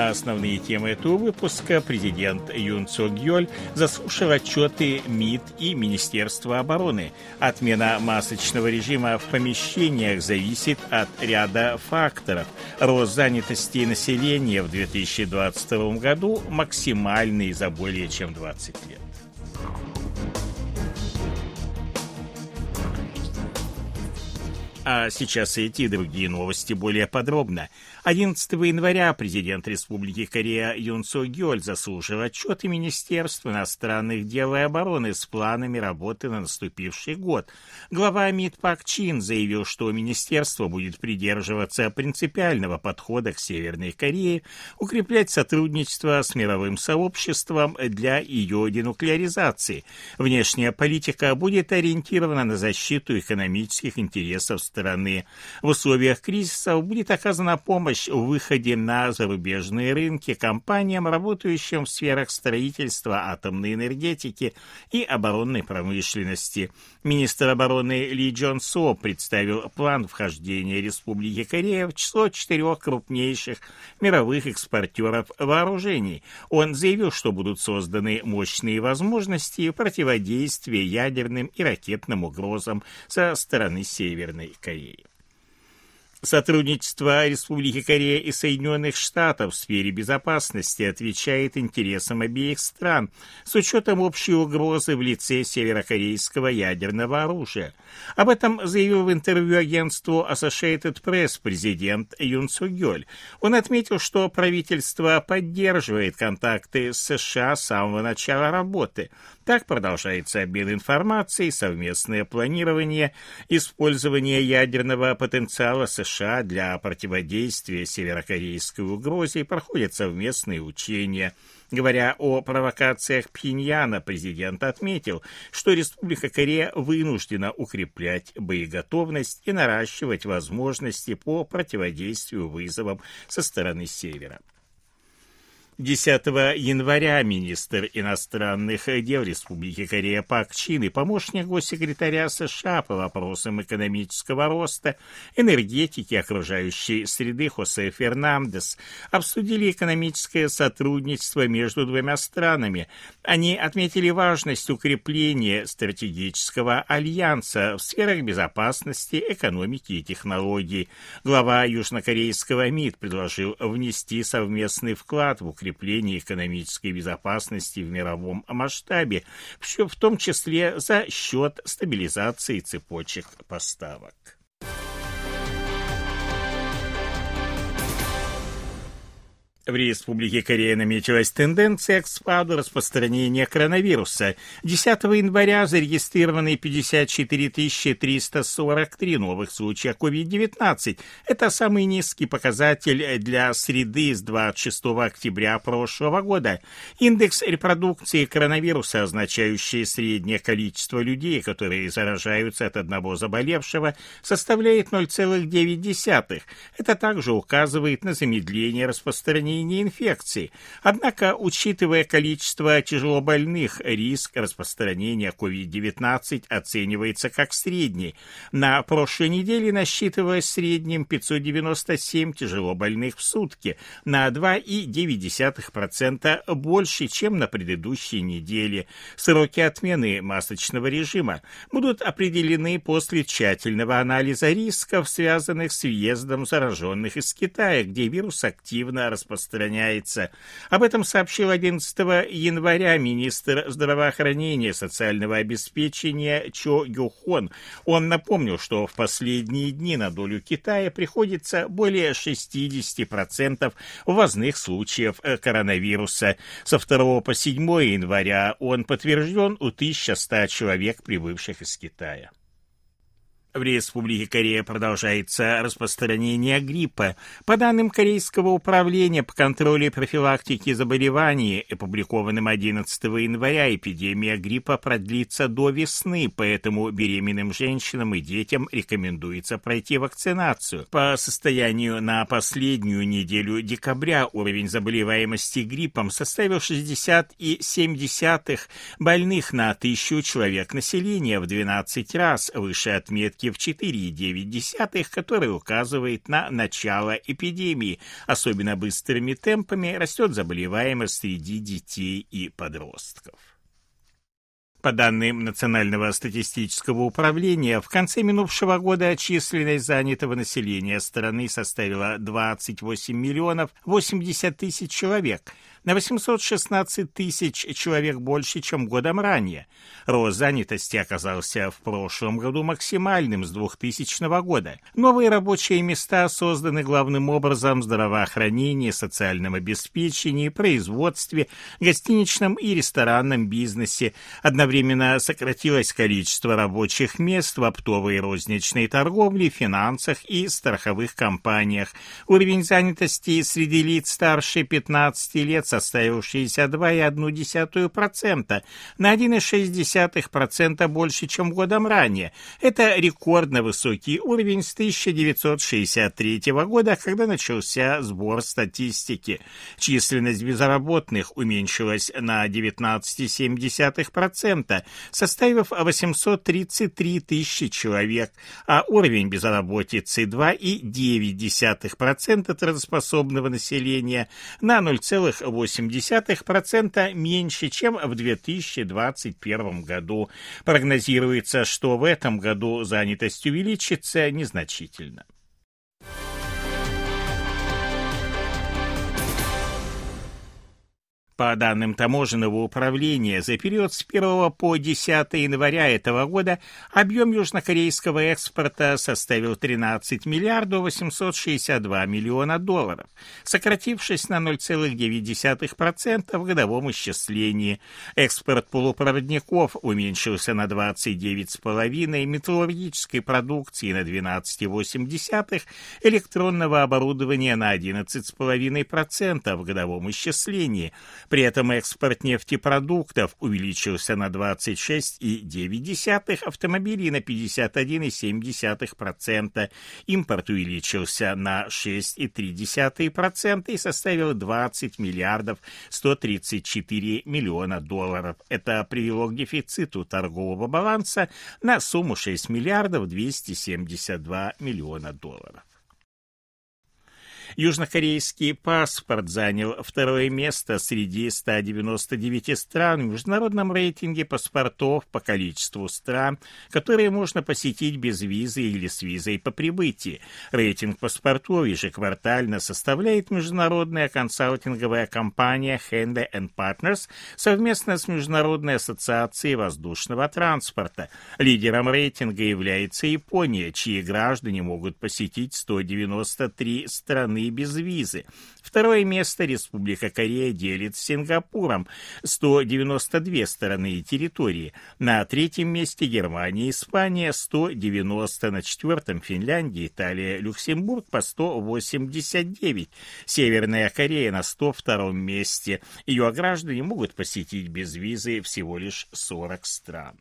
А основные темы этого выпуска президент Юн Цо Гьоль заслушал отчеты МИД и Министерства обороны. Отмена масочного режима в помещениях зависит от ряда факторов. Рост занятости населения в 2022 году максимальный за более чем 20 лет. А сейчас эти и другие новости более подробно. 11 января президент Республики Корея Юн Со Гёль заслушал отчеты Министерства иностранных дел и обороны с планами работы на наступивший год. Глава МИД Пак Чин заявил, что министерство будет придерживаться принципиального подхода к Северной Корее, укреплять сотрудничество с мировым сообществом для ее денуклеаризации. Внешняя политика будет ориентирована на защиту экономических интересов страны. В условиях кризиса будет оказана помощь в выходе на зарубежные рынки компаниям, работающим в сферах строительства атомной энергетики и оборонной промышленности. Министр обороны Ли Джон Со представил план вхождения Республики Корея в число четырех крупнейших мировых экспортеров вооружений. Он заявил, что будут созданы мощные возможности противодействия ядерным и ракетным угрозам со стороны Северной Кореи. Сотрудничество Республики Корея и Соединенных Штатов в сфере безопасности отвечает интересам обеих стран с учетом общей угрозы в лице северокорейского ядерного оружия. Об этом заявил в интервью агентству Associated Press президент Юн Сугёль. Он отметил, что правительство поддерживает контакты с США с самого начала работы. Так продолжается обмен информацией, совместное планирование, использование ядерного потенциала США для противодействия северокорейской угрозе, проходят совместные учения. Говоря о провокациях Пхеньяна, президент отметил, что Республика Корея вынуждена укреплять боеготовность и наращивать возможности по противодействию вызовам со стороны Севера. 10 января министр иностранных дел Республики Корея Пак Чин и помощник госсекретаря США по вопросам экономического роста, энергетики и окружающей среды Хосе Фернандес обсудили экономическое сотрудничество между двумя странами. Они отметили важность укрепления стратегического альянса в сферах безопасности, экономики и технологий. Глава южнокорейского МИД предложил внести совместный вклад в укрепление укрепления экономической безопасности в мировом масштабе, в том числе за счет стабилизации цепочек поставок. В Республике Корея наметилась тенденция к спаду распространения коронавируса. 10 января зарегистрированы 54 343 новых случая COVID-19. Это самый низкий показатель для среды с 26 октября прошлого года. Индекс репродукции коронавируса, означающий среднее количество людей, которые заражаются от одного заболевшего, составляет 0,9. Это также указывает на замедление распространения распространения инфекции. Однако, учитывая количество тяжелобольных, риск распространения COVID-19 оценивается как средний. На прошлой неделе насчитывалось в среднем 597 тяжелобольных в сутки, на 2,9% больше, чем на предыдущей неделе. Сроки отмены масочного режима будут определены после тщательного анализа рисков, связанных с въездом зараженных из Китая, где вирус активно распространяется распространяется. Об этом сообщил 11 января министр здравоохранения социального обеспечения Чо Гюхон. Он напомнил, что в последние дни на долю Китая приходится более 60% ввозных случаев э, коронавируса. Со 2 по 7 января он подтвержден у 1100 человек, прибывших из Китая. В Республике Корея продолжается распространение гриппа. По данным Корейского управления по контролю и профилактике заболеваний, опубликованным 11 января, эпидемия гриппа продлится до весны, поэтому беременным женщинам и детям рекомендуется пройти вакцинацию. По состоянию на последнюю неделю декабря уровень заболеваемости гриппом составил 60,7 больных на тысячу человек населения в 12 раз выше отметки в 4,9, который указывает на начало эпидемии. Особенно быстрыми темпами растет заболеваемость среди детей и подростков. По данным Национального статистического управления, в конце минувшего года численность занятого населения страны составила 28 миллионов 80 тысяч человек – на 816 тысяч человек больше, чем годом ранее. Рост занятости оказался в прошлом году максимальным с 2000 года. Новые рабочие места созданы главным образом в здравоохранении, социальном обеспечении, производстве, гостиничном и ресторанном бизнесе. Одновременно сократилось количество рабочих мест в оптовой и розничной торговле, финансах и страховых компаниях. Уровень занятости среди лиц старше 15 лет составил 62,1%, на 1,6% больше, чем годом ранее. Это рекордно высокий уровень с 1963 года, когда начался сбор статистики. Численность безработных уменьшилась на 19,7%, составив 833 тысячи человек, а уровень безработицы 2,9% трудоспособного населения на 0,8%. 0,8% меньше, чем в 2021 году. Прогнозируется, что в этом году занятость увеличится незначительно. По данным таможенного управления, за период с 1 по 10 января этого года объем южнокорейского экспорта составил 13 миллиардов 862 миллиона долларов, сократившись на 0,9% в годовом исчислении. Экспорт полупроводников уменьшился на 29,5%, металлургической продукции на 12,8%, электронного оборудования на 11,5% в годовом исчислении – при этом экспорт нефтепродуктов увеличился на 26,9%, автомобилей на 51,7%, импорт увеличился на 6,3% и составил 20 миллиардов 134 миллиона долларов. Это привело к дефициту торгового баланса на сумму 6 миллиардов 272 миллиона долларов. Южнокорейский паспорт занял второе место среди 199 стран в международном рейтинге паспортов по количеству стран, которые можно посетить без визы или с визой по прибытии. Рейтинг паспортов ежеквартально составляет международная консалтинговая компания Hende Partners совместно с Международной ассоциацией воздушного транспорта. Лидером рейтинга является Япония, чьи граждане могут посетить 193 страны страны без визы. Второе место Республика Корея делит с Сингапуром, 192 стороны и территории. На третьем месте Германия и Испания, 190. На четвертом Финляндия, Италия, Люксембург по 189. Северная Корея на 102 месте. Ее граждане могут посетить без визы всего лишь 40 стран.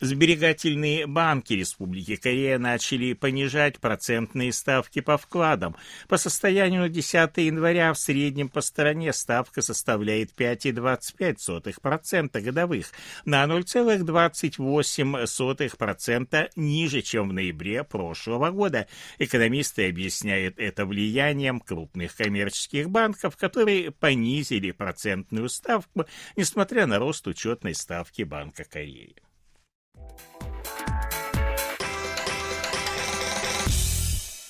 Сберегательные банки Республики Корея начали понижать процентные ставки по вкладам. По состоянию на 10 января в среднем по стране ставка составляет 5,25% годовых, на 0,28% ниже, чем в ноябре прошлого года. Экономисты объясняют это влиянием крупных коммерческих банков, которые понизили процентную ставку, несмотря на рост учетной ставки Банка Кореи.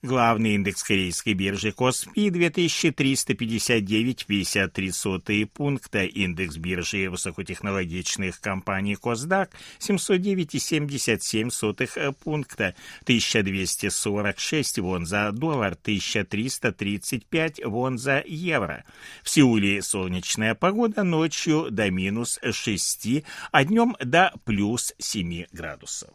Главный индекс корейской биржи Коспи 2359,53 пункта. Индекс биржи высокотехнологичных компаний Косдак 709,77 пункта. 1246 вон за доллар, 1335 вон за евро. В Сеуле солнечная погода ночью до минус 6, а днем до плюс 7 градусов.